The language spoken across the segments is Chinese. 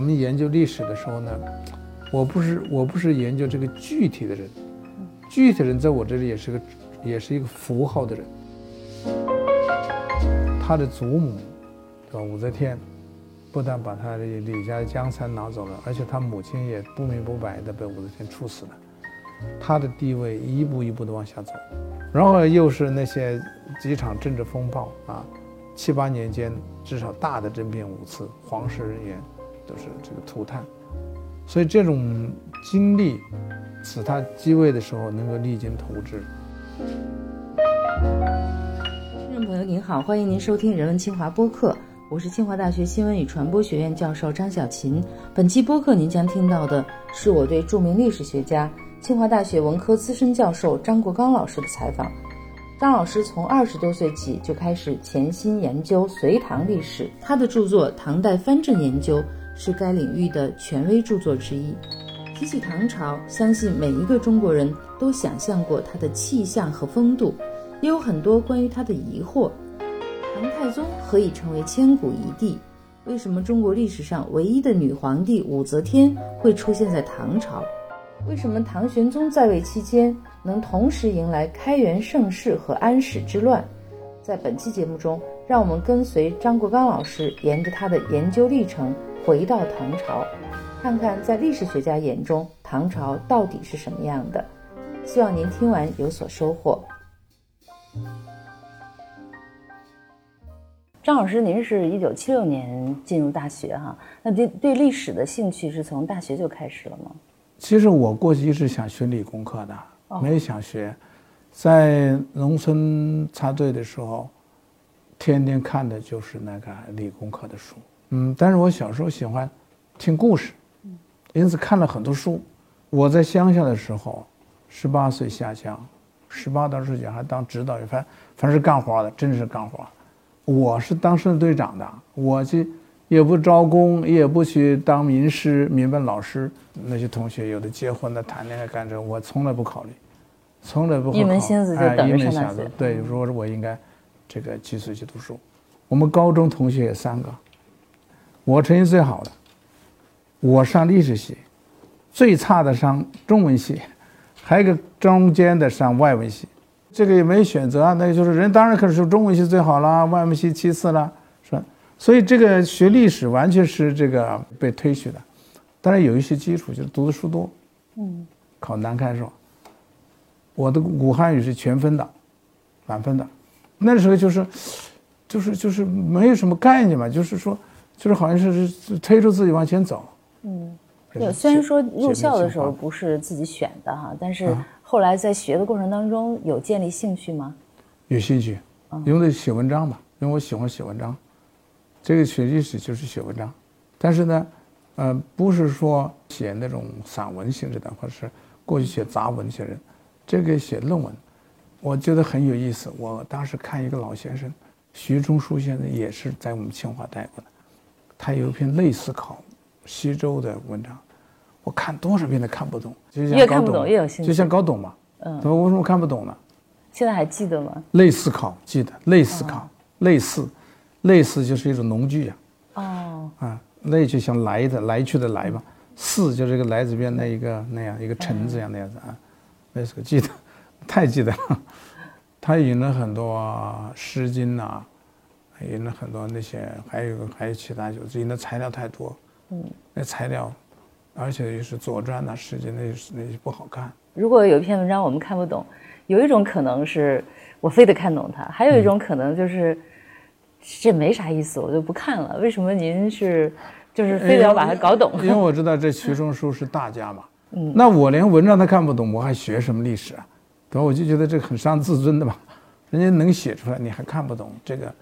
我们研究历史的时候呢，我不是我不是研究这个具体的人，具体的人在我这里也是个也是一个符号的人。他的祖母，对吧？武则天，不但把他的李家的江山拿走了，而且他母亲也不明不白的被武则天处死了。他的地位一步一步的往下走，然后又是那些几场政治风暴啊，七八年间至少大的政变五次，皇室人员就是这个涂炭，所以这种经历使他继位的时候能够励精图治。听众朋友您好，欢迎您收听《人文清华》播客，我是清华大学新闻与传播学院教授张小琴。本期播客您将听到的是我对著名历史学家。清华大学文科资深教授张国刚老师的采访。张老师从二十多岁起就开始潜心研究隋唐历史，他的著作《唐代藩镇研究》是该领域的权威著作之一。提起唐朝，相信每一个中国人都想象过它的气象和风度，也有很多关于它的疑惑。唐太宗何以成为千古一帝？为什么中国历史上唯一的女皇帝武则天会出现在唐朝？为什么唐玄宗在位期间能同时迎来开元盛世和安史之乱？在本期节目中，让我们跟随张国刚老师，沿着他的研究历程回到唐朝，看看在历史学家眼中唐朝到底是什么样的。希望您听完有所收获。张老师，您是一九七六年进入大学哈，那对对历史的兴趣是从大学就开始了吗？其实我过去一直想学理工科的，没想学。在农村插队的时候，天天看的就是那个理工科的书。嗯，但是我小时候喜欢听故事，因此看了很多书。我在乡下的时候，十八岁下乡，十八到十九还当指导员，反凡是干活的，真是干活。我是当时的队长的，我去。也不招工，也不去当名师、民办老师。那些同学有的结婚的、谈恋爱干这，我从来不考虑，从来不考虑。一门心思就等着上大学。对，说我应该这个寄宿去读书。我们高中同学有三个，我成绩最好的，我上历史系，最差的上中文系，还有一个中间的上外文系。这个也没选择啊，那就是人当然可是中文系最好啦，外文系其次啦，是吧。所以这个学历史完全是这个被推许的，当然有一些基础，就是读的书多。嗯，考南开是吧，我的古汉语是全分的，满分的。那时候就是，就是就是没有什么概念嘛，就是说，就是好像是是推着自己往前走。嗯，对，虽然说入校的时候不是自己选的哈，但是后来在学的过程当中有建立兴趣吗？有兴趣，因为写文章嘛，因为我喜欢写文章。这个学历史就是写文章，但是呢，呃，不是说写那种散文性质的，或者是过去写杂文写人，这个写论文，我觉得很有意思。我当时看一个老先生，徐中书先生也是在我们清华待过的，他有一篇类思考西周的文章，我看多少遍都看不懂，越看不懂越有兴趣，就像搞懂嘛。嗯，我为什么看不懂呢？现在还记得吗？类思考记得，类思考类似。类似就是一种农具呀，哦，啊，类就像来的来去的来嘛，似就是一个来字边的一个那样一个臣字样那样子啊，那是个记得，太记得了。他引了很多《诗经》呐，引了很多那些，还有还有其他，就引的材料太多，嗯，那材料，而且又是《左传》呐，《诗经》那些那些不好看。如果有一篇文章我们看不懂，有一种可能是我非得看懂它，还有一种可能就是。这没啥意思，我就不看了。为什么您是，就是非得要把它搞懂？因为我知道这徐中书是大家嘛。嗯。那我连文章都看不懂，我还学什么历史啊？对吧？我就觉得这个很伤自尊的嘛。人家能写出来，你还看不懂，这个，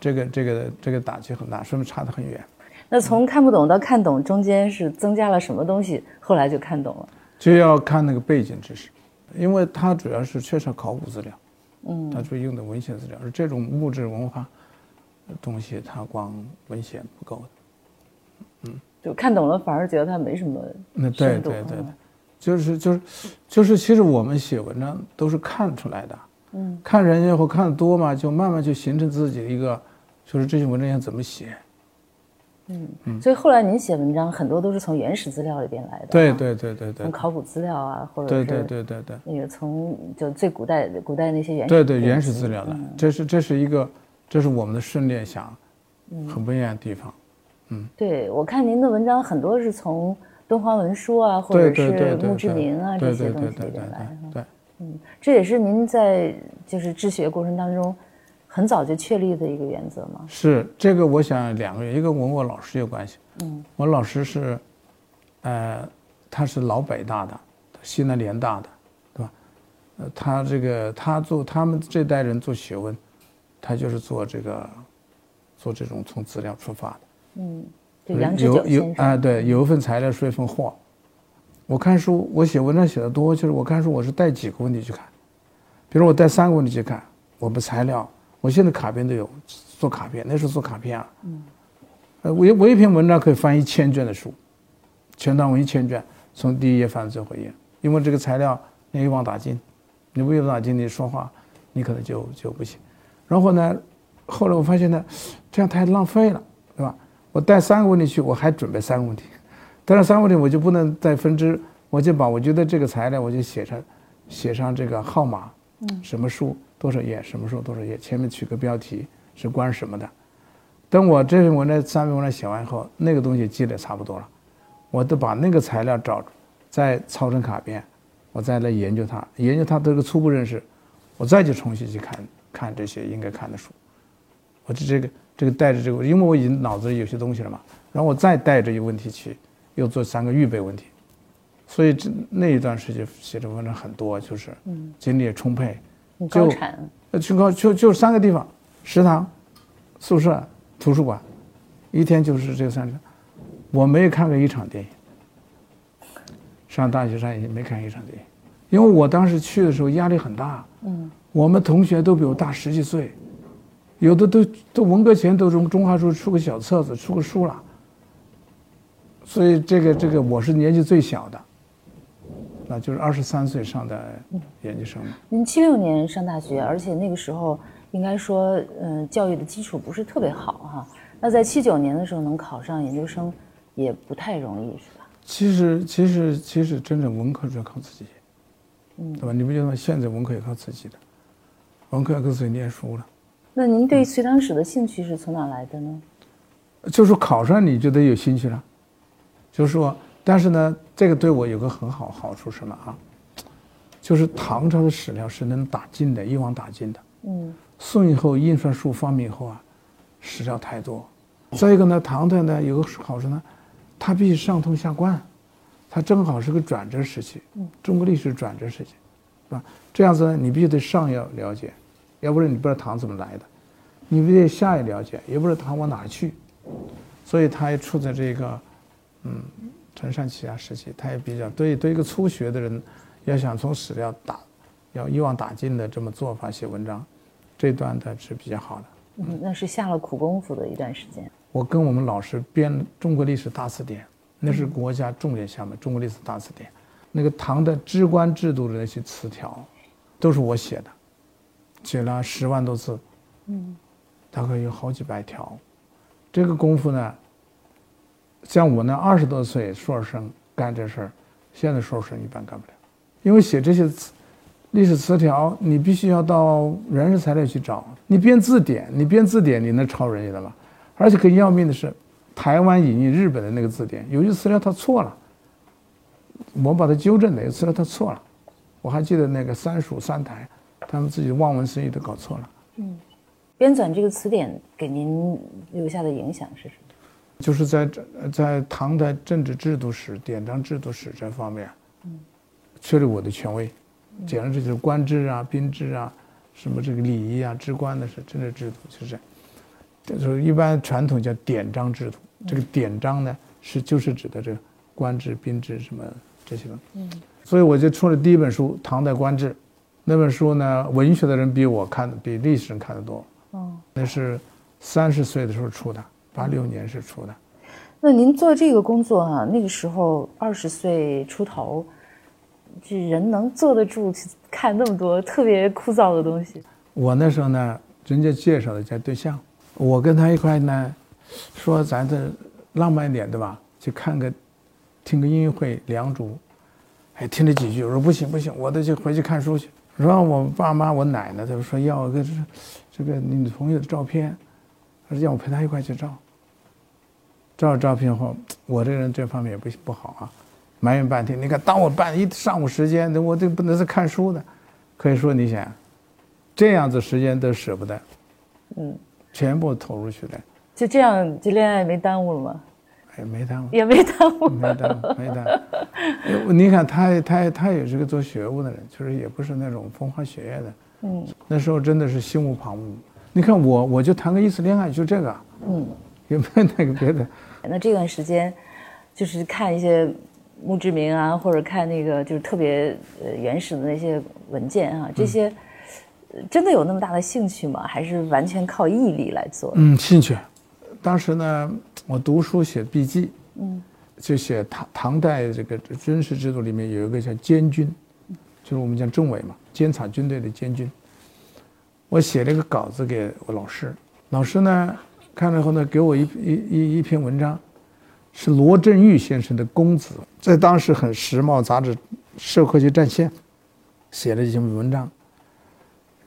这个，这个，这个打击很大，说明差得很远。那从看不懂到看懂中间是增加了什么东西？后来就看懂了。就要看那个背景知识，因为它主要是缺少考古资料。嗯。它主要用的文献资料，而这种物质文化。东西它光文献不够的，嗯，就看懂了反而觉得它没什么那对对对，就是就是就是，其实我们写文章都是看出来的，嗯，看人家或看的多嘛，就慢慢就形成自己的一个，就是这些文章要怎么写，嗯，所以后来您写文章很多都是从原始资料里边来的，对对对对对从，考古资料啊，或者对对对对对。那个从就最古代古代那些原始对对，原始资料的，这是这是一个，这是我们的训练想，嗯很不一样的地方。嗯对，我看您的文章很多是从敦煌文书啊，或者是对对对墓志铭啊这些对对对对东西里边来的。对，嗯，这也是您在就是治学过程当中很早就确立的一个原则吗？是这个，我想两个人，一个跟我老师有关系。嗯，我老师是，呃，他是老北大的，西南联大的，对吧？呃，他这个他做他们这代人做学问，他就是做这个，做这种从资料出发的。嗯，有有先生。啊，对，有一份材料是一份货。我看书，我写文章写的多，就是我看书我是带几个问题去看，比如我带三个问题去看，我们材料，我现在卡片都有做卡片，那时候做卡片啊，嗯，呃，我一我一篇文章可以翻一千卷的书，全章文一千卷，从第一页翻到最后一页，因为这个材料你一网打尽，你不一网打尽，你说话你可能就就不行。然后呢，后来我发现呢，这样太浪费了，对吧？我带三个问题去，我还准备三个问题，带了三个问题我就不能再分支，我就把我觉得这个材料我就写上，写上这个号码，嗯，什么书多少页，什么书多少页，前面取个标题是关什么的。等我这篇文章三篇文章写完以后，那个东西积累差不多了，我都把那个材料找，再抄成卡片，我再来研究它，研究它这个初步认识，我再去重新去看看这些应该看的书。我就这个这个带着这个，因为我已经脑子里有些东西了嘛，然后我再带着一个问题去，又做三个预备问题，所以这那一段时间写的文章很多，就是精力也充沛，很高就产，呃，去高就就三个地方：食堂、宿舍、图书馆，一天就是这三个。我没有看过一场电影，上大学上也没看一场电影，因为我当时去的时候压力很大。嗯，我们同学都比我大十几岁，有的都都文革前都从中华书出个小册子，出个书了。所以这个这个我是年纪最小的，那就是二十三岁上的研究生嘛。您七六年上大学，而且那个时候应该说，嗯、教育的基础不是特别好哈。那在七九年的时候能考上研究生，也不太容易，是吧？其实其实其实真正文科主要靠自己，嗯，对吧？你不觉得吗？现在文科也靠自己的，文科要靠自己念书了。那您对隋唐史的兴趣是从哪来的呢？就是考上你就得有兴趣了，就是说，但是呢，这个对我有个很好好处是什么啊？就是唐朝的史料是能打进的，一网打尽的。嗯宋以后印刷术发明以后啊，史料太多。再一个呢，唐代呢有个好处呢，它必须上通下贯，它正好是个转折时期，中国历史转折时期，是吧？这样子呢，你必须得上要了解，要不然你不知道唐怎么来的，你必须得下也了解，也不知道唐往哪儿去，所以他也处在这个，嗯，承上启下时期，他也比较对对一个初学的人，要想从史料打，要一网打尽的这么做法写文章，这段的是比较好的。嗯，那是下了苦功夫的一段时间。我跟我们老师编《中国历史大词典》，那是国家重点项目，《中国历史大词典》，那个唐的知官制度的那些词条，都是我写的，写了十万多字，嗯，大概有好几百条。这个功夫呢，像我那二十多岁硕士生干这事儿，现在硕士生一般干不了，因为写这些词历史词条，你必须要到原始材料去找。你编字典，你编字典，你能抄人家的吗？而且更要命的是，台湾引进日本的那个字典，有些词条它错了，我把它纠正的，有词条它错了。我还记得那个三蜀三台，他们自己的望文生义都搞错了。编纂这个词典给您留下的影响是什么？就是在这在唐代政治制度史、典章制度史这方面，确立我的权威。简而这就是官制啊、兵制啊、什么这个礼仪啊、职官的是政治制度，就是这就是一般传统叫典章制度。这个典章呢，是就是指的这个官制、兵制什么这些东西。嗯，所以我就出了第一本书《唐代官制》，那本书呢，文学的人比我看的比历史人看得多。哦，那是三十岁的时候出的，八六年是出的。那您做这个工作啊，那个时候二十岁出头，这人能坐得住看那么多特别枯燥的东西？我那时候呢，人家介绍了一下对象，我跟他一块呢，说咱这浪漫一点，对吧？去看个，听个音乐会，《梁祝》，哎，听了几句，我说不行不行，我得去回去看书去。然后我爸妈、我奶奶，他们说要个这，这个你女朋友的照片，他说让我陪她一块去照。照了照片后，我这个人这方面也不不好啊，埋怨半天。你看，当我办一上午时间，我这不能是看书的，可以说你想，这样子时间都舍不得，嗯，全部投入去了。就这样，这恋爱没耽误了吗？哎，没耽误，也没耽误，没耽误，没耽误。你看，他他他也是个做学务的人，就是也不是那种风花雪月的。嗯，那时候真的是心无旁骛。你看我，我就谈个一次恋爱，就这个，嗯，也没有那个别的。那这段时间，就是看一些墓志铭啊，或者看那个就是特别呃原始的那些文件啊，这些真的有那么大的兴趣吗？还是完全靠毅力来做？嗯，兴趣。当时呢，我读书写笔记，嗯，就写唐唐代这个军事制度里面有一个叫监军，就是我们讲政委嘛，监察军队的监军。我写了一个稿子给我老师，老师呢。看了后呢，给我一一一一篇文章，是罗振玉先生的公子，在当时很时髦杂志《社会学战线》写了一篇文章，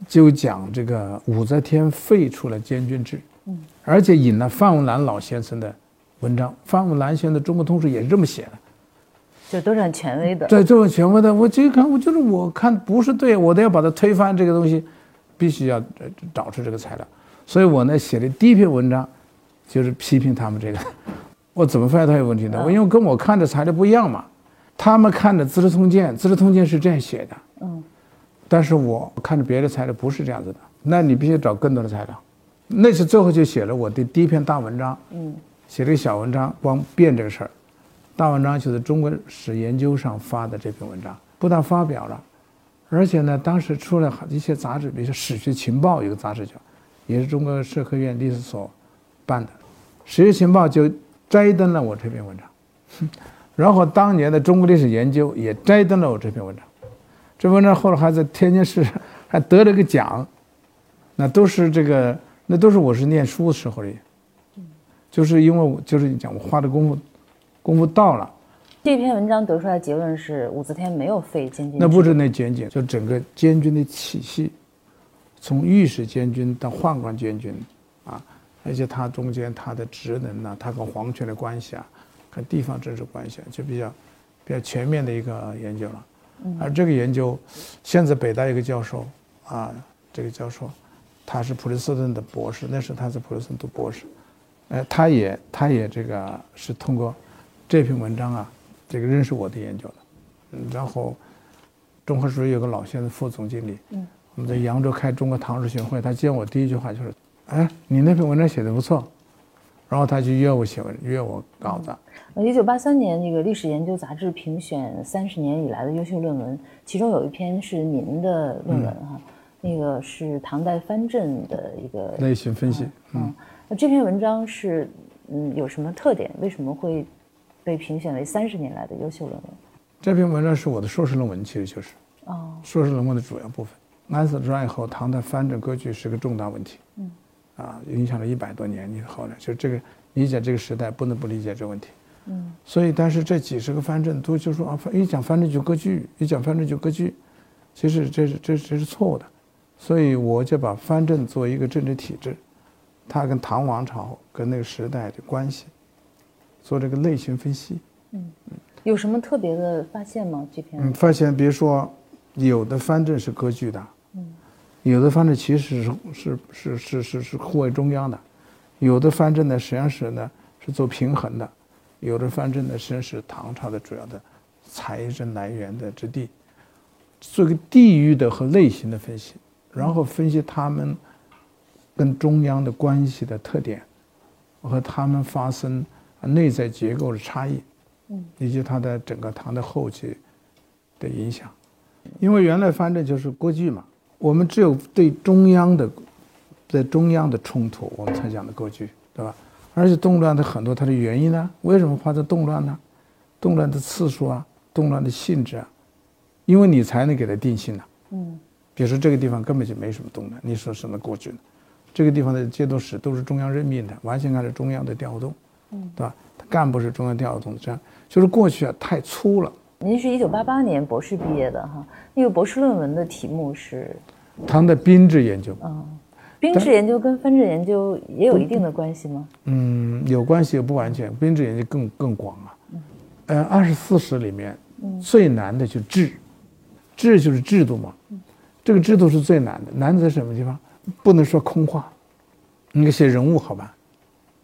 就讲这个武则天废除了监军制，嗯，而且引了范文澜老先生的文章，范文澜先生的《中国通史》也是这么写的，就都是很权威的。对，这么权威的，我这看，我就是我看不是对，我都要把它推翻，这个东西必须要找出这个材料。所以我呢写的第一篇文章，就是批评他们这个。我怎么发现他有问题呢？我因为跟我看的材料不一样嘛。他们看的《资治通鉴》，《资治通鉴》是这样写的。嗯。但是我看着别的材料不是这样子的。那你必须找更多的材料。那次最后就写了我的第一篇大文章。嗯。写了个小文章，光变这个事儿。大文章就是中国史研究上发的这篇文章，不但发表了，而且呢，当时出了一些杂志，比如说《史学情报》有个杂志叫。也是中国社科院历史所办的，《史学情报》就摘登了我这篇文章，然后当年的中国历史研究也摘登了我这篇文章，这文章后来还在天津市还得了个奖，那都是这个，那都是我是念书的时候的，就是因为我就是你讲我花的功夫，功夫到了。这篇文章得出来的结论是武则天没有废监军，那不是那监军，就整个监军的体系。从御史监军到宦官监军，啊，而且他中间他的职能呢，他跟皇权的关系啊，跟地方政治关系啊，就比较比较全面的一个研究了。而这个研究，现在北大一个教授啊，这个教授，他是普林斯顿的博士，那时他在普林斯顿读博士，呃，他也他也这个是通过这篇文章啊，这个认识我的研究的。嗯然后，中科书有个老先生副总经理。嗯。我们在扬州开中国唐诗学会，他见我第一句话就是：“哎，你那篇文章写的不错。”然后他就约我写文，约我稿子。呃，一九八三年，那个历史研究杂志评选三十年以来的优秀论文，其中有一篇是您的论文哈，那个是唐代藩镇的一个类型分析。嗯，那这篇文章是嗯有什么特点？为什么会被评选为三十年来的优秀论文？这篇文章是我的硕士论文，其实就是哦，硕士论文的主要部分。安史之乱以后，唐代藩镇割据是个重大问题，嗯，啊，影响了一百多年。你后来就这个理解这个时代，不能不理解这个问题，嗯。所以，但是这几十个藩镇都就说啊，一讲藩镇就割据，一讲藩镇就割据，其实这是这这是错误的。所以我就把藩镇作为一个政治体制，它跟唐王朝跟那个时代的关系，做这个类型分析。嗯嗯，有什么特别的发现吗？这篇？嗯，发现比如说。有的藩镇是割据的，嗯，有的藩镇其实是是是是是是护卫中央的，有的藩镇呢实际上是呢是做平衡的，有的藩镇呢实际上是唐朝的主要的财政来源的之地，做个地域的和类型的分析，然后分析他们跟中央的关系的特点，和他们发生内在结构的差异，嗯，以及它的整个唐的后期的影响。因为原来藩镇就是割据嘛，我们只有对中央的，在中央的冲突，我们才讲的割据，对吧？而且动乱的很多它的原因呢，为什么发生动乱呢？动乱的次数啊，动乱的性质啊，因为你才能给它定性呢。嗯。比如说这个地方根本就没什么动乱，你说什么过去呢？这个地方的节度使都是中央任命的，完全按照中央的调动。对吧？他干部是中央调动，这样就是过去啊太粗了。您是一九八八年博士毕业的哈，那个博士论文的题目是唐的兵制研究，嗯，兵制研究跟分制研究也有一定的关系吗？嗯，有关系也不完全，兵制研究更更广啊。呃，二十四史里面最难的就是制，制就是制度嘛，这个制度是最难的，难在什么地方？不能说空话，你写人物好吧，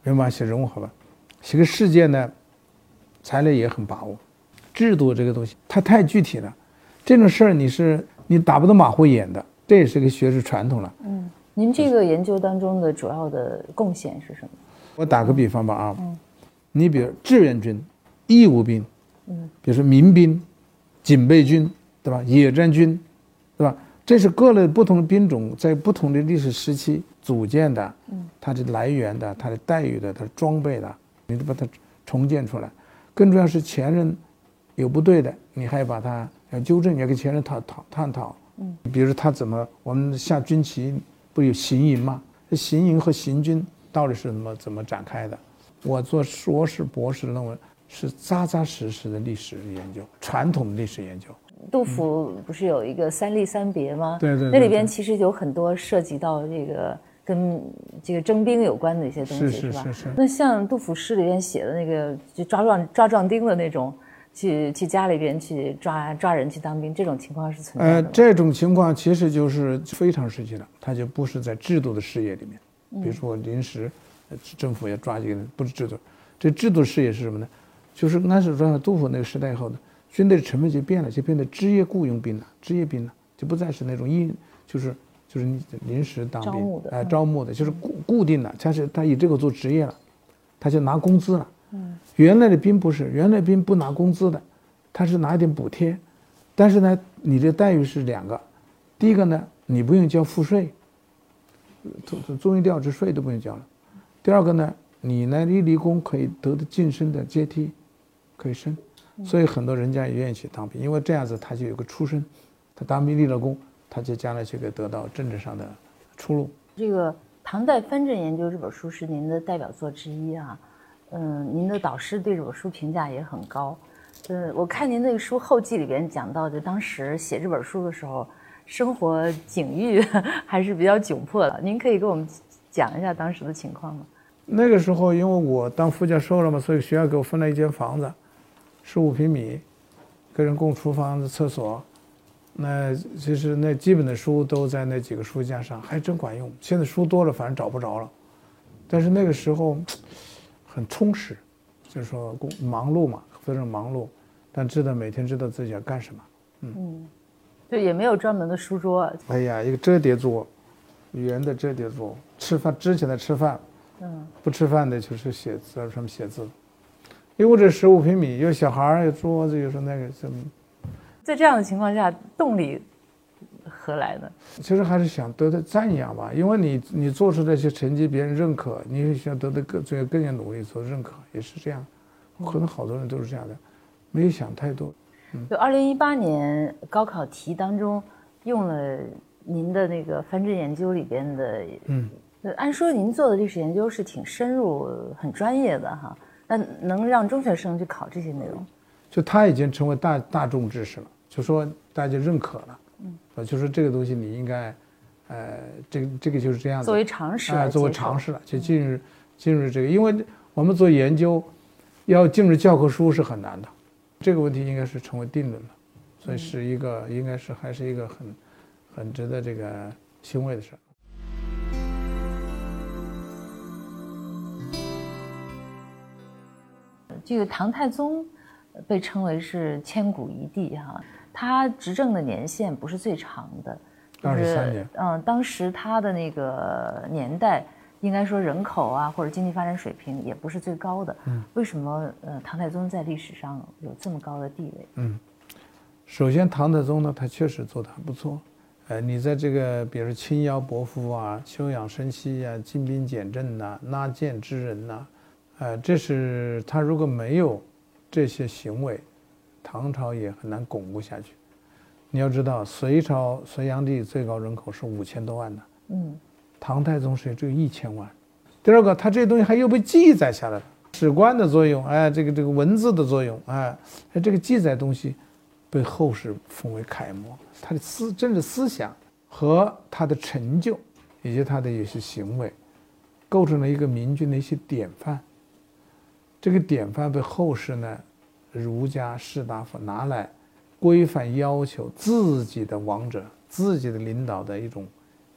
明白？写人物好吧，写个事件呢，材料也很把握。制度这个东西它太具体了，这种事儿你是你打不得马虎眼的，这也是个学术传统了。嗯，您这个研究当中的主要的贡献是什么？我打个比方吧啊，你比如志愿军、义务兵，嗯，比如说民兵、警备军，对吧？野战军，对吧？这是各类不同的兵种在不同的历史时期组建的，嗯，它的来源的、它的待遇的、它的装备的，你都把它重建出来。更重要是前人有不对的，你还要把它要纠正，你要跟前人讨讨探讨。嗯，比如他怎么我们下军旗不有行营吗？这行营和行军到底是怎么怎么展开的？我做硕士、博士论文是扎扎实实的历史研究，传统的历史研究。杜甫不是有一个三吏三别吗？对对，那里边其实有很多涉及到这个跟这个征兵有关的一些东西，是吧？是是。那像杜甫诗里边写的那个，就抓壮抓壮丁的那种，去去家里边去抓抓人去当兵，这种情况是存在的。呃，这种情况其实就是非常时期的，它就不是在制度的事业里面。比如说临时政府要抓几个人，不是制度。这制度事业是什么呢？就是安史之乱杜甫那个时代以后呢。军队的成分就变了，就变得职业雇佣兵了，职业兵了，就不再是那种应，就是就是你临时当兵，哎，招募的，就是固固定的，他是他以这个做职业了，他就拿工资了。嗯，原来的兵不是，原来兵不拿工资的，他是拿一点补贴，但是呢，你的待遇是两个，第一个呢，你不用交赋税，租租用调职税都不用交了，第二个呢，你呢一立功可以得到晋升的阶梯，可以升。所以很多人家也愿意去当兵，因为这样子他就有个出身，他当兵立了功，他就将来就可以得到政治上的出路。这个《唐代藩镇研究》这本书是您的代表作之一啊，嗯，您的导师对这本书评价也很高。嗯，我看您那个书后记里边讲到，就当时写这本书的时候，生活境遇还是比较窘迫的。您可以给我们讲一下当时的情况吗？那个时候因为我当副教授了嘛，所以学校给我分了一间房子。十五平米，个人共厨房的、厕所，那其实那基本的书都在那几个书架上，还真管用。现在书多了，反正找不着了。但是那个时候很充实，就是说工忙碌嘛，非常忙碌，但知道每天知道自己要干什么。嗯，对，也没有专门的书桌。哎呀，一个折叠桌，圆的折叠桌，吃饭之前的吃饭，嗯，不吃饭的就是写字，在上面写字。因为这十五平米，有小孩儿，有桌子，有时候那个什么？在这样的情况下，动力何来呢？其实还是想得到赞扬吧，因为你你做出这些成绩，别人认可，你想得到更最更加努力所认可，也是这样。可能好多人都是这样的，没有想太多。就二零一八年高考题当中用了您的那个藩镇研究里边的，嗯，按说您做的历史研究是挺深入、很专业的哈。那能让中学生去考这些内容，就它已经成为大大众知识了，就说大家认可了，嗯，就说这个东西你应该，呃，这个这个就是这样子，作为常识啊，作为常识了，就进入进入这个，因为我们做研究，要进入教科书是很难的，这个问题应该是成为定论了，所以是一个应该是还是一个很很值得这个欣慰的事儿。这个唐太宗被称为是千古一帝哈，他执政的年限不是最长的，二十三年。嗯，当时他的那个年代，应该说人口啊或者经济发展水平也不是最高的。嗯，为什么呃唐太宗在历史上有这么高的地位？嗯，首先唐太宗呢，他确实做的很不错。呃，你在这个比如轻徭薄赋啊、休养生息啊、精兵简政呐、纳谏之人呐。呃，这是他如果没有这些行为，唐朝也很难巩固下去。你要知道，隋朝隋炀帝最高人口是五千多万的，嗯，唐太宗是只有一千万。第二个，他这些东西还又被记载下来了，史官的作用，哎，这个这个文字的作用，哎，这个记载东西，被后世奉为楷模。他的思政治思想和他的成就，以及他的有些行为，构成了一个明君的一些典范。这个典范被后世呢，儒家士大夫拿来规范要求自己的王者、自己的领导的一种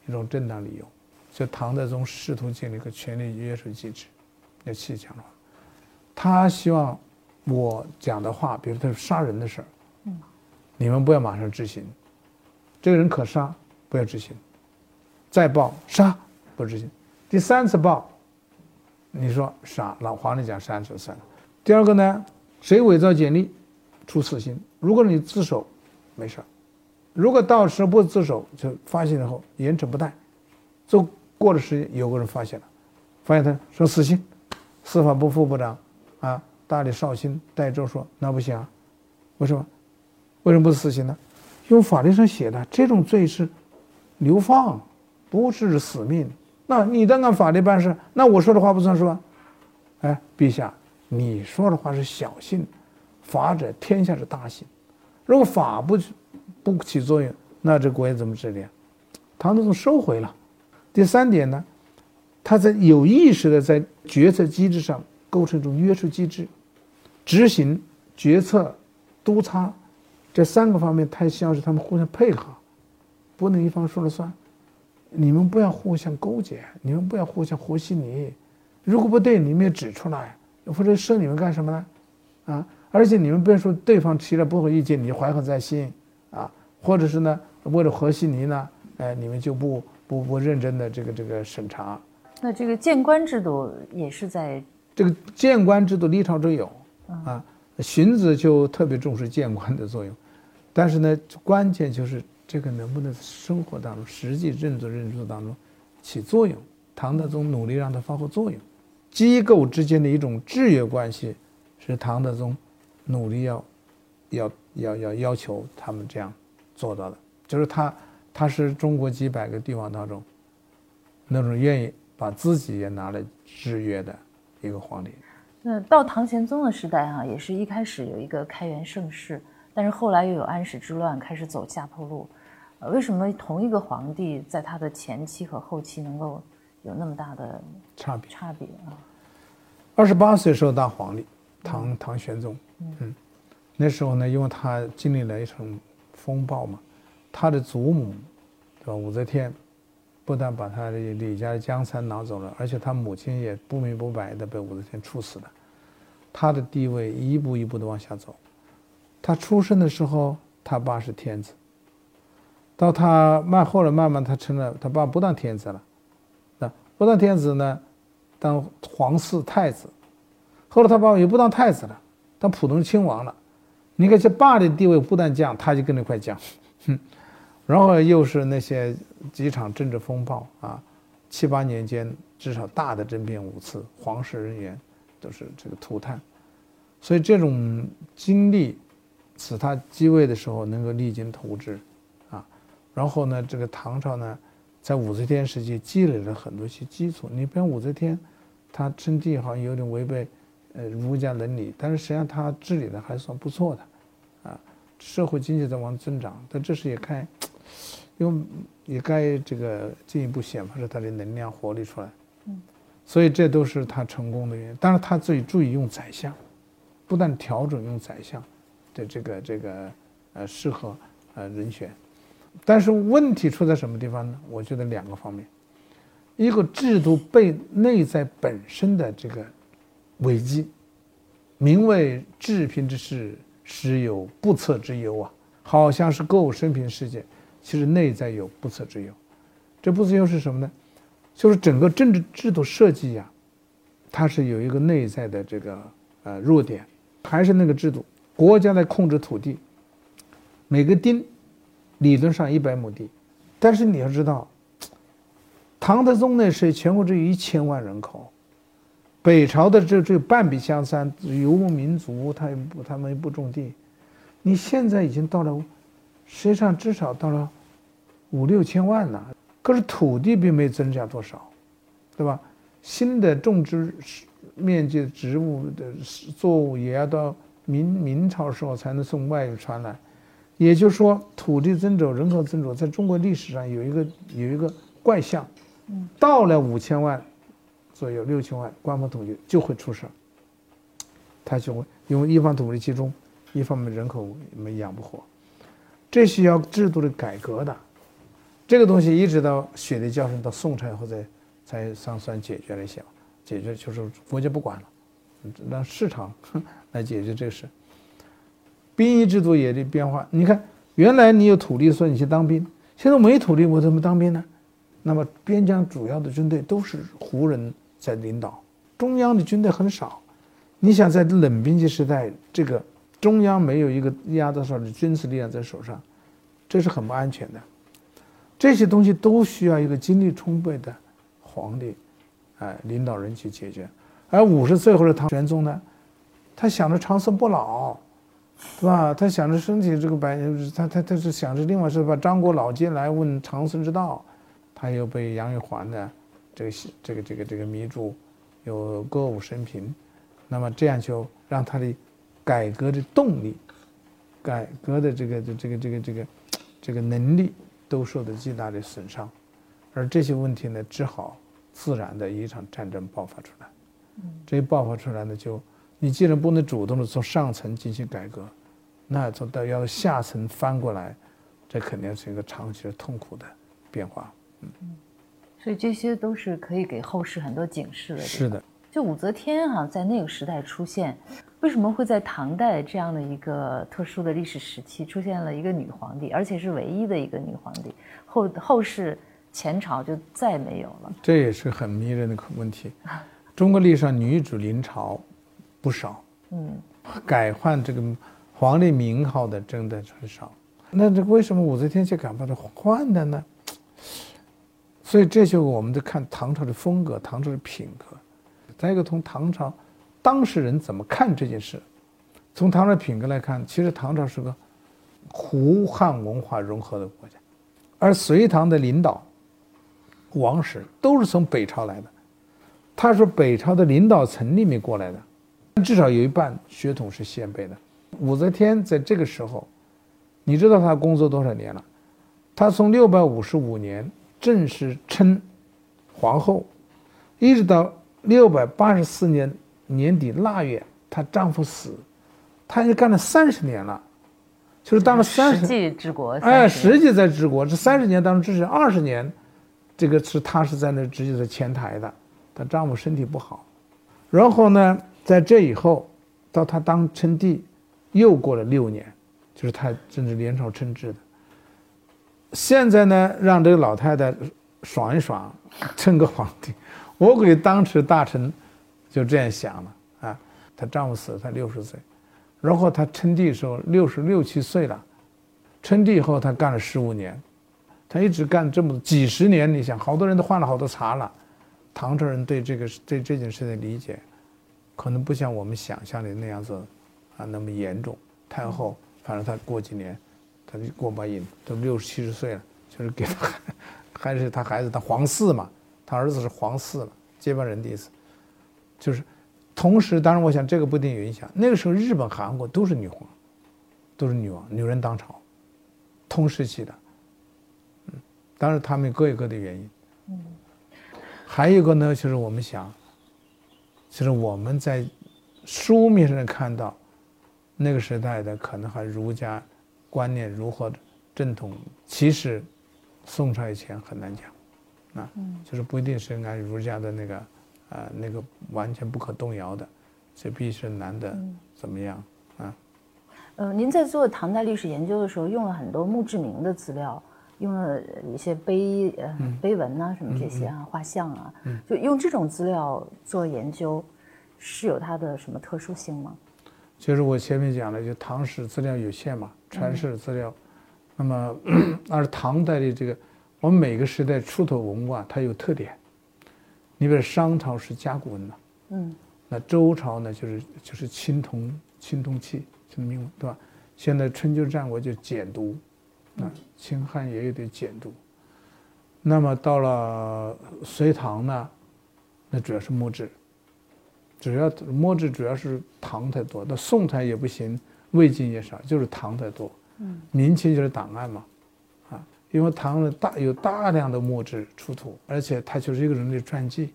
一种正当理由。就唐德宗试图建立一个权力约束机制，要砌墙的话，他希望我讲的话，比如他是杀人的事儿，嗯，你们不要马上执行，这个人可杀，不要执行，再报杀不执行，第三次报。你说傻，老黄历讲三十算了。第二个呢，谁伪造简历，处死刑。如果你自首，没事如果到时不自首，就发现以后严惩不贷。就过了时间，有个人发现了，发现他说死刑。司法部副部长啊，大理绍兴代州说那不行啊，为什么？为什么不死刑呢？因为法律上写的这种罪是流放，不是死命。那你在按法律办事，那我说的话不算数啊？哎，陛下，你说的话是小信，法者天下之大信。如果法不不起作用，那这国家怎么治理啊？唐德宗收回了。第三点呢，他在有意识的在决策机制上构成一种约束机制，执行、决策、督查这三个方面，太像是他们互相配合，不能一方说了算。你们不要互相勾结，你们不要互相和稀泥。如果不对，你们也指出来，或者说你们干什么呢？啊！而且你们不要说对方提了不合意见，你怀恨在心啊，或者是呢，为了和稀泥呢，哎，你们就不不不认真的这个这个审查。那这个谏官制度也是在这个谏官制度历朝都有啊。荀子就特别重视谏官的作用，但是呢，关键就是。这个能不能生活当中实际认作认作当中起作用？唐德宗努力让它发挥作用，机构之间的一种制约关系，是唐德宗努力要要要要要求他们这样做到的。就是他他是中国几百个帝王当中那种愿意把自己也拿来制约的一个皇帝。那到唐玄宗的时代哈，也是一开始有一个开元盛世，但是后来又有安史之乱，开始走下坡路。为什么同一个皇帝在他的前期和后期能够有那么大的差别？差别啊！二十八岁时候当皇帝，唐唐玄宗，嗯，那时候呢，因为他经历了一场风暴嘛，他的祖母，对吧？武则天，不但把他的李家的江山拿走了，而且他母亲也不明不白的被武则天处死了，他的地位一步一步的往下走。他出生的时候，他爸是天子。到他慢后来慢慢他成了他爸不当天子了，那不当天子呢，当皇室太子，后来他爸也不当太子了，当普通亲王了。你看这爸的地位不但降，他就跟着快降，哼。然后又是那些几场政治风暴啊，七八年间至少大的政变五次，皇室人员都是这个涂炭，所以这种经历使他继位的时候能够励精图治。然后呢，这个唐朝呢，在武则天时期积累了很多些基础。你比方武则天，她称帝好像有点违背，呃，儒家伦理，但是实际上她治理的还算不错的，啊，社会经济在往增长。但这时也该，因为也该这个进一步显发出她的能量活力出来。嗯，所以这都是她成功的原因。当然，她自己注意用宰相，不但调整用宰相的这个这个呃适合呃人选。但是问题出在什么地方呢？我觉得两个方面，一个制度被内在本身的这个危机，名为治平之事，实有不测之忧啊，好像是歌舞升平世界，其实内在有不测之忧。这不测忧是什么呢？就是整个政治制度设计呀，它是有一个内在的这个呃弱点，还是那个制度，国家在控制土地，每个丁。理论上一百亩地，但是你要知道，唐德宗那时全国只有一千万人口，北朝的这只有半壁江山，游牧民族他不他们不种地，你现在已经到了，实际上至少到了五六千万了，可是土地并没增加多少，对吧？新的种植面积植物的作物也要到明明朝时候才能从外域传来。也就是说，土地增长、人口增长，在中国历史上有一个有一个怪象，到了五千万左右、六千万，官方统计就会出事儿。它就会因为一方土地集中，一方面人口没养不活，这需要制度的改革的。这个东西一直到血的教训到宋朝以后才才算算解决了一些，解决就是国家不管了，让市场来解决这个事。兵役制度也得变化。你看，原来你有土地，说你去当兵；现在没土地，我怎么当兵呢？那么边疆主要的军队都是胡人在领导，中央的军队很少。你想在冷兵器时代，这个中央没有一个压得上的军事力量在手上，这是很不安全的。这些东西都需要一个精力充沛的皇帝，哎，领导人去解决。而五十岁后的唐玄宗呢，他想着长生不老。是吧？他想着身体这个白，他他他是想着另外是把张国老接来问长孙之道，他又被杨玉环的这个这个这个这个迷住，又歌舞升平，那么这样就让他的改革的动力、改革的这个这这个这个这个这个能力都受到极大的损伤，而这些问题呢，只好自然的一场战争爆发出来。这一爆发出来呢，就。你既然不能主动的从上层进行改革，那从到要下层翻过来，这肯定是一个长期的痛苦的变化。嗯，所以这些都是可以给后世很多警示的。是的，就武则天哈，在那个时代出现，为什么会在唐代这样的一个特殊的历史时期出现了一个女皇帝，而且是唯一的一个女皇帝？后后世前朝就再没有了。这也是很迷人的问题。中国历史上女主临朝。不少，嗯，改换这个皇帝名号的真的很少。那这为什么武则天却敢把它换的呢？所以这就我们在看唐朝的风格，唐朝的品格。再一个，从唐朝当事人怎么看这件事，从唐朝品格来看，其实唐朝是个胡汉文化融合的国家，而隋唐的领导王室都是从北朝来的，他是北朝的领导层里面过来的。至少有一半血统是鲜卑的。武则天在这个时候，你知道她工作多少年了？她从六百五十五年正式称皇后，一直到六百八十四年年底腊月，她丈夫死，她已经干了三十年了，就是当了三十。实际治国。哎，实际在治国，这三十年当中，至少二十年，这个是她是在那直接在前台的。她丈夫身体不好，然后呢？在这以后，到他当称帝，又过了六年，就是他真是年朝称制的。现在呢，让这个老太太爽一爽，称个皇帝。我给当时大臣就这样想了啊。她丈夫死了，她六十岁，然后她称帝的时候六十六七岁了。称帝以后，她干了十五年，她一直干这么几十年。你想，好多人都换了好多茬了。唐朝人对这个对这件事的理解。可能不像我们想象的那样子，啊，那么严重。太后，反正她过几年，她就过把瘾，都六十七十岁了，就是给她 还是她孩子，她皇嗣嘛，她儿子是皇嗣了，接班人的意思。就是同时，当然我想这个不一定有影响。那个时候，日本、韩国都是女皇，都是女王，女人当朝，同时期的。嗯，当然他们各有各的原因。嗯，还有一个呢，就是我们想。其实我们在书面上看到，那个时代的可能还儒家观念如何正统，其实宋朝以前很难讲，啊，就是不一定是按儒家的那个啊那个完全不可动摇的，这必须是男的怎么样啊？呃，您在做唐代历史研究的时候，用了很多墓志铭的资料，用了一些碑呃碑文呐什么这些啊画像啊，就用这种资料做研究。是有它的什么特殊性吗？就是我前面讲的，就唐史资料有限嘛，传世资料。那么，而唐代的这个，我们每个时代出土文物啊，它有特点。你比如商朝是甲骨文嘛，嗯，那周朝呢，就是就是青铜青铜器，青铜文，对吧？现在春秋战国就简牍，那秦汉也有点简牍。那么到了隋唐呢，那主要是木质。主要墨汁主要是唐太多，那宋太也不行，魏晋也少，就是唐太多。嗯，明清就是档案嘛，啊，因为唐的大有大量的墨汁出土，而且它就是一个人的传记，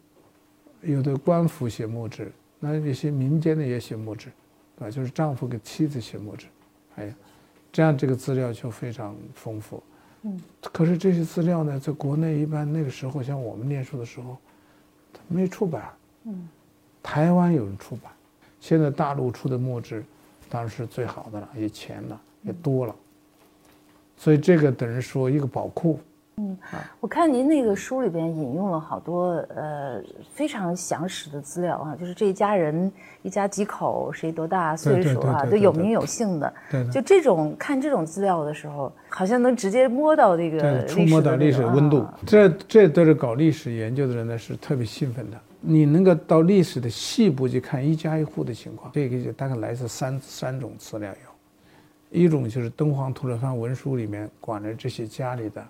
有的官府写墨制，那有些民间的也写墨汁，啊，就是丈夫给妻子写墨制，哎呀，这样这个资料就非常丰富。嗯，可是这些资料呢，在国内一般那个时候，像我们念书的时候，没出版。嗯，台湾有人出版，现在大陆出的墨汁，当然是最好的了，也钱了，也多了。所以这个等于说一个宝库。嗯，我看您那个书里边引用了好多呃非常详实的资料啊，就是这一家人一家几口，谁多大岁数啊，都有名有姓的。对。就这种看这种资料的时候，好像能直接摸到这个触摸到历史温度。这这都是搞历史研究的人呢，是特别兴奋的。你能够到历史的细部去看一家一户的情况，这个就大概来自三三种资料有，一种就是敦煌吐鲁番文书里面管着这些家里的。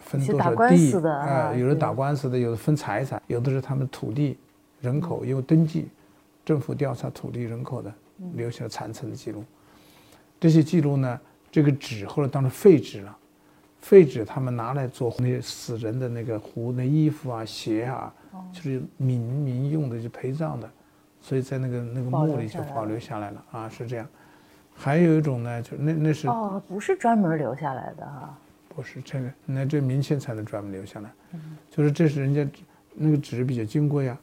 分多少地啊？有的打官司的，有的分财产，有的是他们土地、人口，因为登记，政府调查土地人口的，留下了残存的记录。这些记录呢，这个纸后来当成废纸了，废纸他们拿来做那些死人的那个糊那衣服啊、鞋啊，就是民民用的，就陪葬的，所以在那个那个墓里就保留下来了啊，是这样。还有一种呢，就那那是哦，不是专门留下来的哈。不是这个，那这明清才能专门留下来。就是这是人家那个纸比较金贵啊，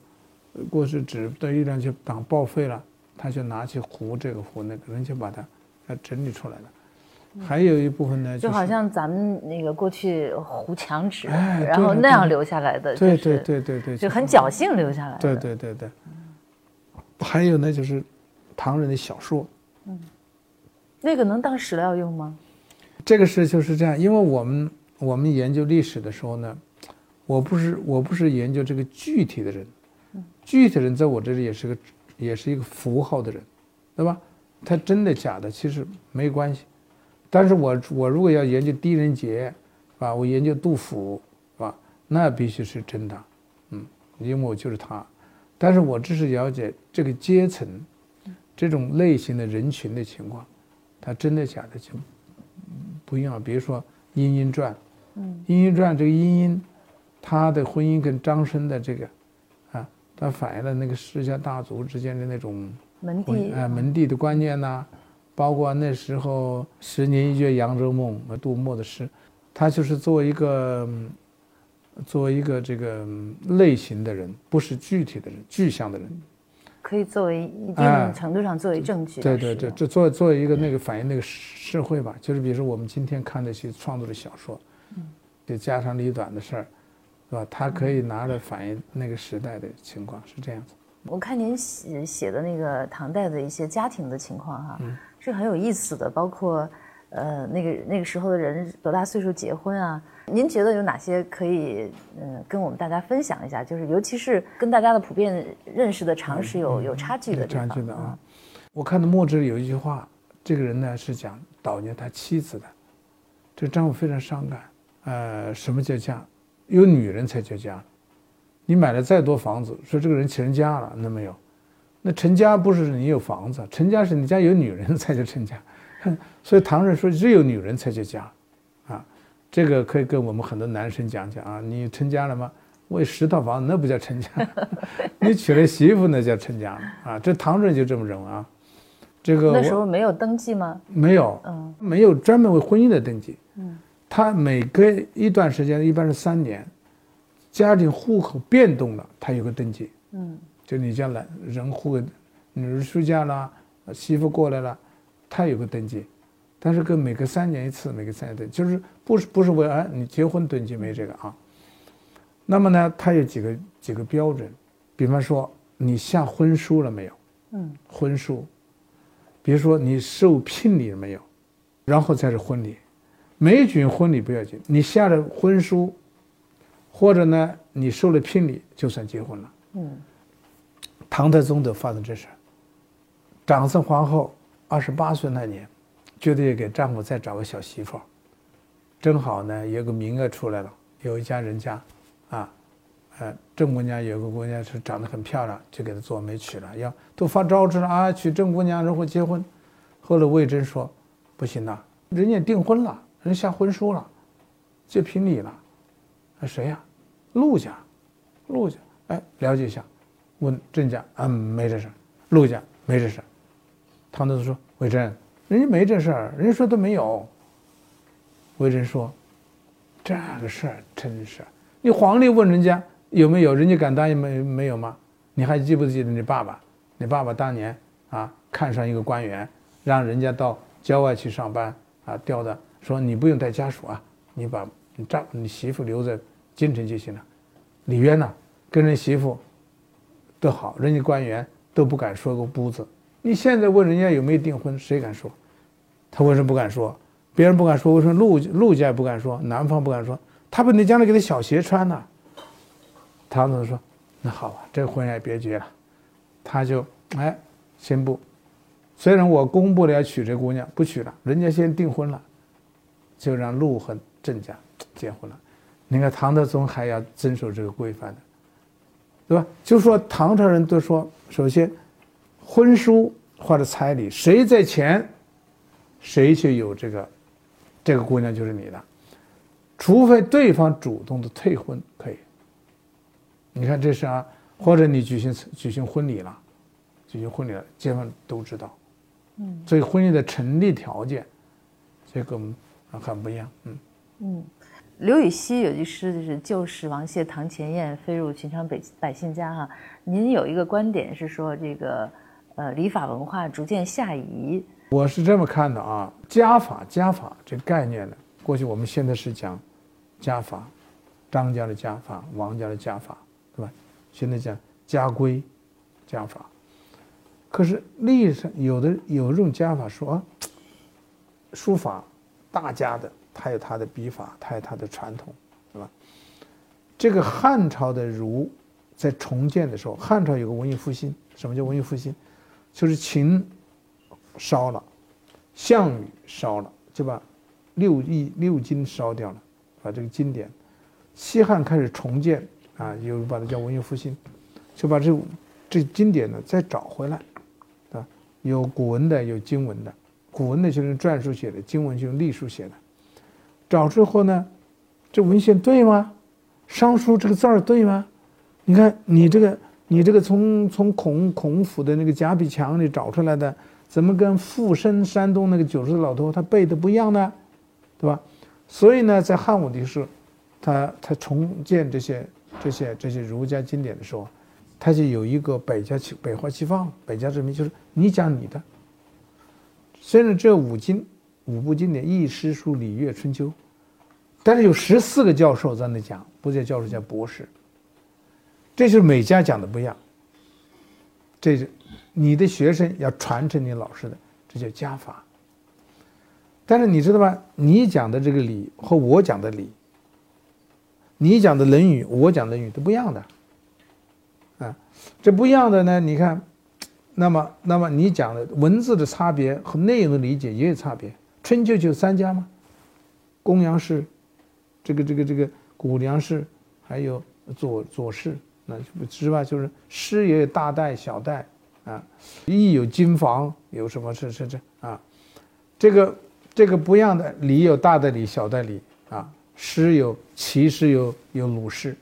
过去纸的一两就当报废了，他就拿去糊这个糊那个，人家把它整理出来了。还有一部分呢，就好像咱们那个过去糊墙纸，然后那样留下来的，对对对对对，就很侥幸留下来的。对对对对。还有呢，就是唐人的小说，嗯，那个能当史料用吗？这个事就是这样，因为我们我们研究历史的时候呢，我不是我不是研究这个具体的人，具体的人在我这里也是个也是一个符号的人，对吧？他真的假的其实没关系，但是我我如果要研究狄仁杰，是吧？我研究杜甫，是吧？那必须是真的，嗯，因为我就是他，但是我只是了解这个阶层，这种类型的人群的情况，他真的假的就。不一样，比如说《莺莺传》，嗯，《莺莺传》这个莺莺，她的婚姻跟张生的这个，啊，它反映了那个世家大族之间的那种门第啊门第的观念呐，包括那时候“十年一觉扬州梦”杜牧的诗，他就是作为一个，作为一个这个类型的人，不是具体的人、具象的人。可以作为一定程度上作为证据。对对对，这作作为一个那个反映那个社会吧，就是比如说我们今天看那些创作的小说，嗯，就家长里短的事儿，是吧？他可以拿来反映那个时代的情况，是这样子。我看您写写的那个唐代的一些家庭的情况哈，是很有意思的，包括呃那个那个时候的人多大岁数结婚啊。您觉得有哪些可以嗯跟我们大家分享一下？就是尤其是跟大家的普遍认识的常识有有差距的差距的啊。我看到墨汁里有一句话，这个人呢是讲悼念他妻子的，这丈夫非常伤感。呃，什么叫家？有女人才叫家。你买了再多房子，说这个人成家了，那没有。那成家不是你有房子，成家是你家有女人才叫成家。所以唐人说只有女人才叫家。这个可以跟我们很多男生讲讲啊，你成家了吗？我有十套房子，那不叫成家。你娶了媳妇，那叫成家了啊。这唐人就这么认为啊。这个那时候没有登记吗？没有，嗯，没有专门为婚姻的登记。嗯，他每隔一段时间，一般是三年，家庭户口变动了，他有个登记。嗯，就你家来人户，女儿出嫁了，媳妇过来了，他有个登记。但是跟每隔三年一次，每隔三年登，就是不是不是为哎你结婚登记没这个啊？那么呢，它有几个几个标准，比方说你下婚书了没有？嗯，婚书，比如说你受聘礼了没有？然后才是婚礼，没举行婚礼不要紧，你下了婚书，或者呢你受了聘礼就算结婚了。嗯，唐太宗都发生这事长孙皇后二十八岁那年。觉得给丈夫再找个小媳妇儿，正好呢有个名额出来了，有一家人家，啊，呃，郑姑娘有个姑娘是长得很漂亮，就给她做媒娶了，要都发招致了啊，娶郑姑娘然后结婚。后来魏征说，不行呐，人家订婚了，人下婚书了，就聘礼了。啊，谁呀？陆家，陆家，哎，了解一下，问郑家，嗯，没这事陆家没这事唐德宗说，魏征，人家没这事儿，人家说都没有。魏征说，这个事儿真是，你皇帝问人家有没有，人家敢答应没没有吗？你还记不记得你爸爸？你爸爸当年啊，看上一个官员。让人家到郊外去上班啊，调的说你不用带家属啊，你把你丈你媳妇留在京城就行了。李渊呢，跟人媳妇都好，人家官员都不敢说个不字。你现在问人家有没有订婚，谁敢说？他为什么不敢说？别人不敢说，为什么陆陆家也不敢说？男方不敢说？他不，你将来给他小鞋穿呢？唐总说：“那好吧，这婚也别结了。”他就哎宣布。虽然我公布了要娶这姑娘，不娶了，人家先订婚了，就让陆和郑家结婚了。你看唐德宗还要遵守这个规范的，对吧？就说唐朝人都说，首先，婚书或者彩礼，谁在前，谁就有这个，这个姑娘就是你的，除非对方主动的退婚，可以。你看这是啊，或者你举行举行婚礼了，举行婚礼了，街坊都知道。嗯，所以婚姻的成立条件，这个很不一样。嗯嗯，刘禹锡有句诗就是“旧时王谢堂前燕，飞入寻常百百姓家”哈。您有一个观点是说这个呃礼法文化逐渐下移。我是这么看的啊，家法家法这概念呢，过去我们现在是讲家法，张家的家法，王家的家法，对吧？现在讲家规家法。可是历史上有的有这种家法说，书法大家的，他有他的笔法，他有他的传统，对吧？这个汉朝的儒在重建的时候，汉朝有个文艺复兴。什么叫文艺复兴？就是秦烧了，项羽烧了，就把六艺六经烧掉了，把这个经典。西汉开始重建啊，又把它叫文艺复兴，就把这这经典呢再找回来。啊有古文的，有经文的。古文的就是篆书写的，经文就用隶书写的。找之后呢，这文献对吗？尚书这个字儿对吗？你看你这个，你这个从从孔孔府的那个夹壁墙里找出来的，怎么跟富生山东那个九十岁老头他背的不一样呢？对吧？所以呢，在汉武帝时，他他重建这些这些这些儒家经典的时候。他就有一个百家齐百花齐放，百家争鸣，就是你讲你的。虽然这五经五部经典《易》《诗》《书》《礼》《乐》《春秋》，但是有十四个教授在那讲，不叫教授，叫博士。这就是每家讲的不一样。这是你的学生要传承你老师的，这叫家法。但是你知道吧？你讲的这个理和我讲的理，你讲的《论语》，我讲《论语》都不一样的。啊，这不一样的呢？你看，那么，那么你讲的文字的差别和内容的理解也有差别。春秋就三家吗？公羊氏，这个这个这个谷梁氏，还有左左氏，那是吧？就是诗也有大代小代啊，亦有金房，有什么是是这啊？这个这个不一样的礼有大的礼，小的礼啊，诗有齐诗有有鲁诗。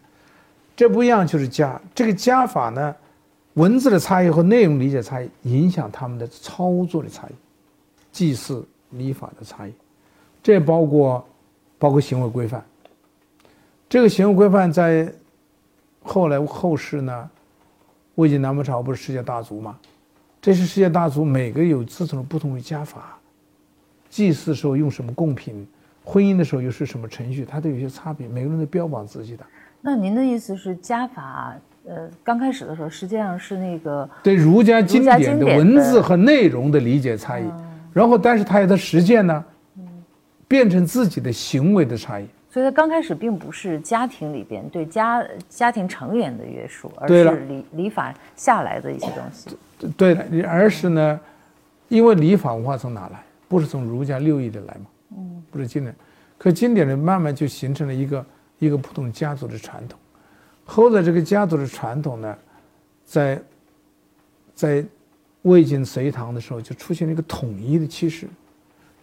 这不一样，就是家这个家法呢，文字的差异和内容理解差异影响他们的操作的差异，祭祀礼法的差异，这包括包括行为规范。这个行为规范在后来后世呢，魏晋南北朝不是世界大族吗？这是世界大族，每个有自己的不同的家法，祭祀时候用什么贡品，婚姻的时候又是什么程序，它都有些差别，每个人都标榜自己的。那您的意思是家法？呃，刚开始的时候实际上是那个对儒家经典的文字和内容的理解差异，然后但是它有的实践呢，变成自己的行为的差异。所以它刚开始并不是家庭里边对家家庭成员的约束，而是礼礼法下来的一些东西。对了，而是呢，因为礼法文化从哪来？不是从儒家六艺的来吗？嗯，不是经典，可经典呢慢慢就形成了一个。一个普通家族的传统，后来这个家族的传统呢，在在魏晋隋唐的时候就出现了一个统一的趋势，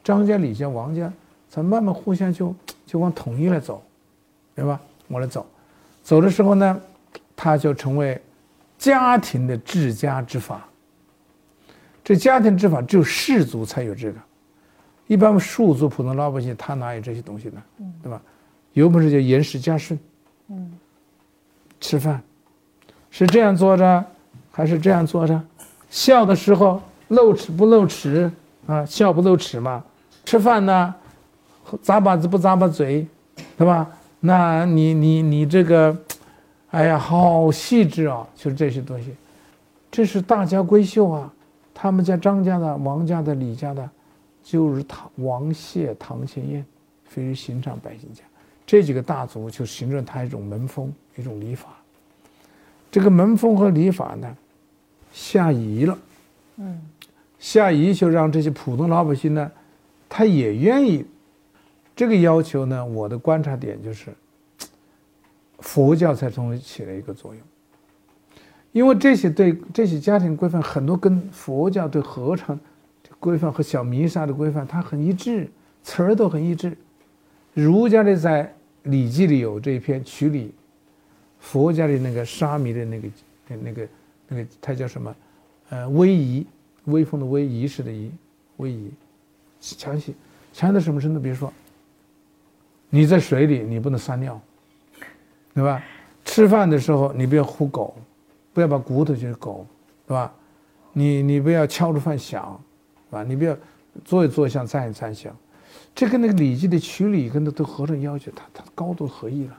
张家、李家、王家，才慢慢互相就就往统一来走，对吧？往来走，走的时候呢，它就成为家庭的治家之法。这家庭之法只有氏族才有这个，一般庶族、普通老百姓他哪有这些东西呢？对吧？有本事就严氏家训，嗯，吃饭是这样做着，还是这样做着？笑的时候露齿不露齿啊？笑不露齿嘛？吃饭呢，咂巴子不咂巴嘴，对吧？那你你你这个，哎呀，好细致啊！就是这些东西，这是大家闺秀啊。他们家张家的、王家的、李家的，就是唐王谢、唐钱晏，非是寻常百姓家。这几个大族就形成他一种门风、一种礼法。这个门风和礼法呢，下移了。嗯，下移就让这些普通老百姓呢，他也愿意。这个要求呢，我的观察点就是，佛教才终于起了一个作用。因为这些对这些家庭规范很多跟佛教对合唱规范和小弥撒的规范，它很一致，词儿都很一致。儒家的在《礼记》里有这一篇曲礼，佛家的那个沙弥的那个那个那个，它叫什么？呃，威仪，威风的威，仪式的仪，威仪，强行强到什么程度？比如说，你在水里，你不能撒尿，对吧？吃饭的时候，你不要呼狗。不要把骨头就是狗，是吧？你你不要敲着饭响，啊？你不要坐一坐像，站一站相，这跟那个《礼记》的曲礼跟那都合成要求，它它高度合一了。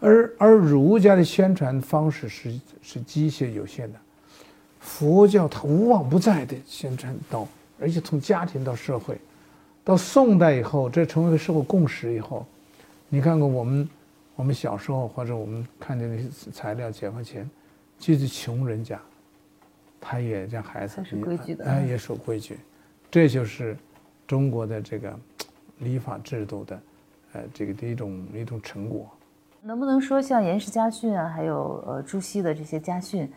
而而儒家的宣传方式是是机械有限的，佛教它无往不在的宣传到，而且从家庭到社会，到宋代以后，这成为了社会共识以后，你看看我们我们小时候或者我们看见那些材料，解放前。就是穷人家，他也让孩子哎也守规矩，这就是中国的这个礼法制度的，呃，这个的一种一种成果。能不能说像严氏家训啊，还有呃朱熹的这些家训，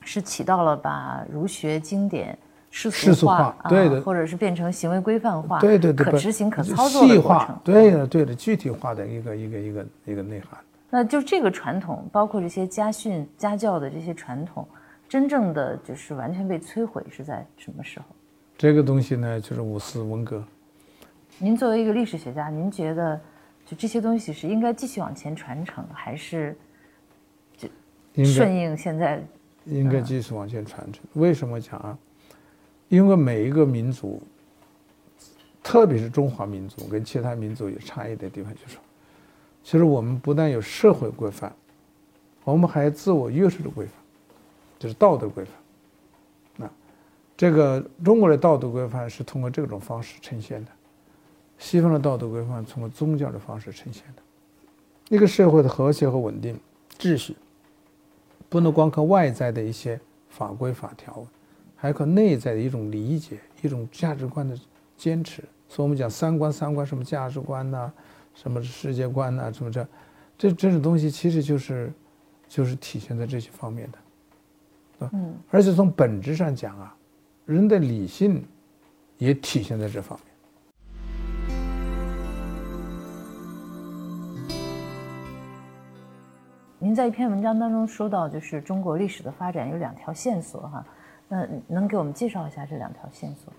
是起到了把儒学经典世俗化，对的，或者是变成行为规范化，对对对，可执行可操作的过程，对的对的，具体化的一个一个一个一个内涵。那就这个传统，包括这些家训、家教的这些传统，真正的就是完全被摧毁是在什么时候？这个东西呢，就是五四文革。您作为一个历史学家，您觉得就这些东西是应该继续往前传承，还是就顺应现在？应该继续往前传承。为什么讲啊？因为每一个民族，特别是中华民族，跟其他民族有差异的地方，就是。其实我们不但有社会规范，我们还有自我约束的规范，就是道德规范。那这个中国的道德规范是通过这种方式呈现的，西方的道德规范通过宗教的方式呈现的。一个社会的和谐和稳定秩序，不能光靠外在的一些法规法条，还靠内在的一种理解、一种价值观的坚持。所以我们讲三观，三观什么价值观呢？什么世界观呐？什么这，这这种东西其实就是，就是体现在这些方面的，嗯。而且从本质上讲啊，人的理性也体现在这方面。您在一篇文章当中说到，就是中国历史的发展有两条线索哈，那能给我们介绍一下这两条线索？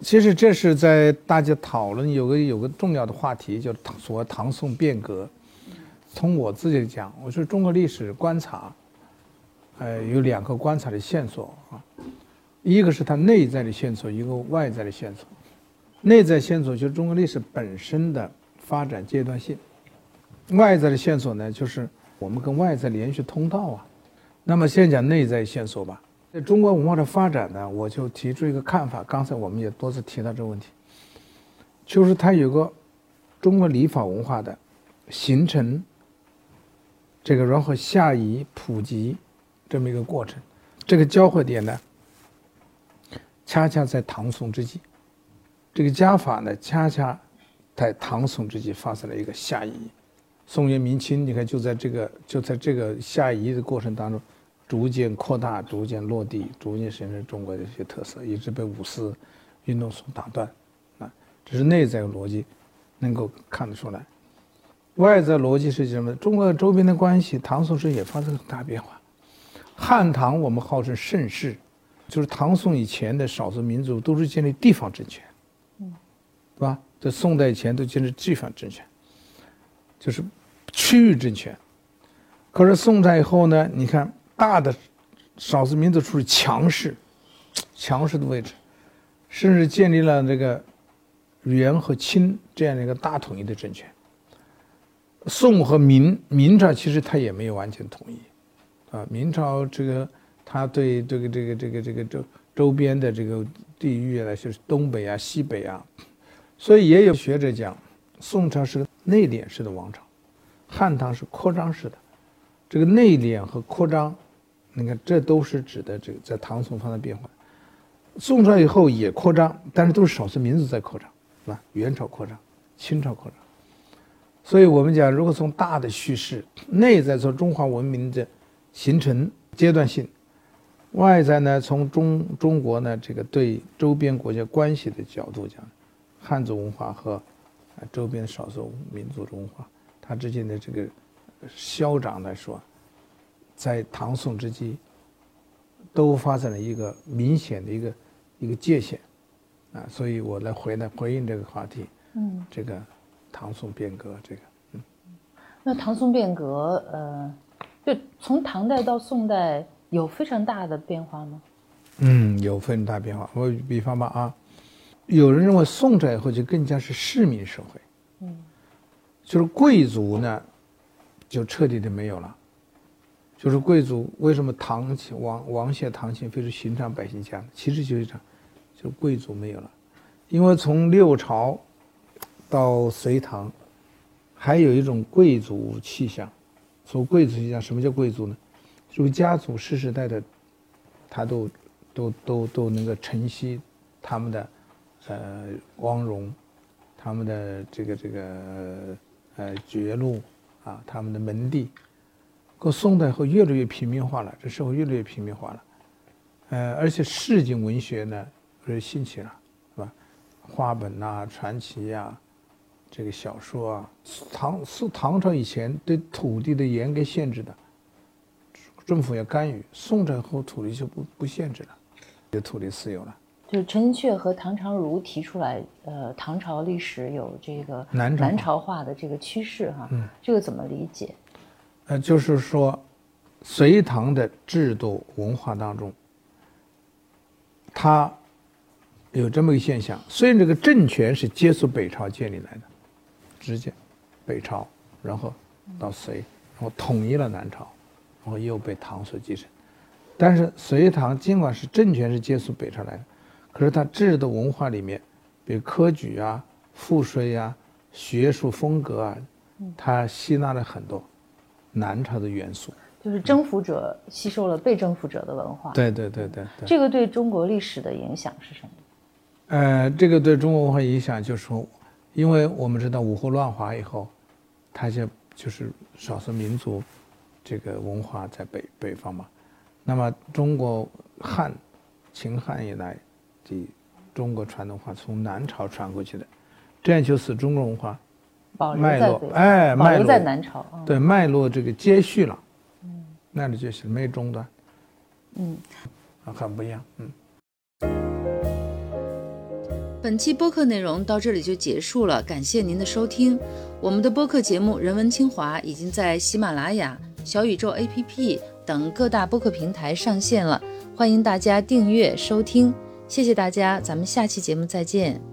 其实这是在大家讨论有个有个重要的话题，叫所谓唐宋变革。从我自己讲，我说中国历史观察，呃，有两个观察的线索啊，一个是它内在的线索，一个外在的线索。内在线索就是中国历史本身的发展阶段性，外在的线索呢，就是我们跟外在连续通道啊。那么先讲内在线索吧。在中国文化的发展呢，我就提出一个看法。刚才我们也多次提到这个问题，就是它有个中国礼法文化的形成，这个然后下移普及这么一个过程。这个交汇点呢，恰恰在唐宋之际，这个家法呢，恰恰在唐宋之际发生了一个下移。宋元明清，你看就在这个就在这个下移的过程当中，逐渐扩大，逐渐落地，逐渐形成中国的一些特色，一直被五四运动所打断，啊，这是内在逻辑能够看得出来。外在逻辑是什么？中国周边的关系，唐宋时也发生了很大变化。汉唐我们号称盛世，就是唐宋以前的少数民族都是建立地方政权，嗯，对吧？在宋代以前都建立地方政权，就是区域政权。可是宋代以后呢？你看大的少数民族处于强势、强势的位置，甚至建立了这个元和清这样的一个大统一的政权。宋和明明朝其实他也没有完全统一，啊，明朝这个他对这个这个这个这个周周边的这个地域呢，就是东北啊、西北啊，所以也有学者讲，宋朝是个内敛式的王朝，汉唐是扩张式的，这个内敛和扩张，你看这都是指的这个在唐宋发生变化，宋朝以后也扩张，但是都是少数民族在扩张，是吧？元朝扩张，清朝扩张。所以我们讲，如果从大的叙事，内在从中华文明的形成阶段性，外在呢从中中国呢这个对周边国家关系的角度讲，汉族文化和周边少数民族文化它之间的这个消长来说，在唐宋之际都发生了一个明显的一个一个界限啊，所以我来回来回应这个话题，嗯，这个。唐宋变革，这个，嗯，那唐宋变革，呃，就从唐代到宋代有非常大的变化吗？嗯，有非常大变化。我比方吧，啊，有人认为宋朝以后就更加是市民社会，嗯，就是贵族呢，就彻底的没有了。就是贵族为什么唐王王谢唐秦非是寻常百姓家呢？其实就是这样，就贵族没有了，因为从六朝。到隋唐，还有一种贵族气象。所谓贵族气象，什么叫贵族呢？就是家族世世代代，他都都都都能够承袭他们的呃光荣，他们的这个这个呃爵禄啊，他们的门第。过宋代后越来越平民化了，这社会越来越平民化了。呃，而且市井文学呢，是兴起了，是吧？话本呐，传奇呀。这个小说啊，唐是唐朝以前对土地的严格限制的，政府要干预。宋朝后土地就不不限制了，有土地私有了。就是陈寅恪和唐长儒提出来，呃，唐朝历史有这个南南朝化的这个趋势哈，嗯，这个怎么理解？呃，就是说，隋唐的制度文化当中，它有这么一个现象，虽然这个政权是接触北朝建立来的。直接，北朝，然后到隋，然后统一了南朝，然后又被唐所继承。但是隋唐尽管是政权是接触北朝来的，可是它制度文化里面，比如科举啊、赋税啊、学术风格啊，它吸纳了很多南朝的元素。就是征服者吸收了被征服者的文化。对对对对。这个对中国历史的影响是什么？呃，这个对中国文化影响就是说。因为我们知道五胡乱华以后，它就就是少数民族这个文化在北北方嘛。那么中国汉、秦汉以来的中国传统文化从南朝传过去的，这样就使中国文化脉络哎脉络在南朝对脉络这个接续了，嗯，那里就是没有中断，嗯，啊很不一样，嗯。本期播客内容到这里就结束了，感谢您的收听。我们的播客节目《人文清华》已经在喜马拉雅、小宇宙 APP 等各大播客平台上线了，欢迎大家订阅收听。谢谢大家，咱们下期节目再见。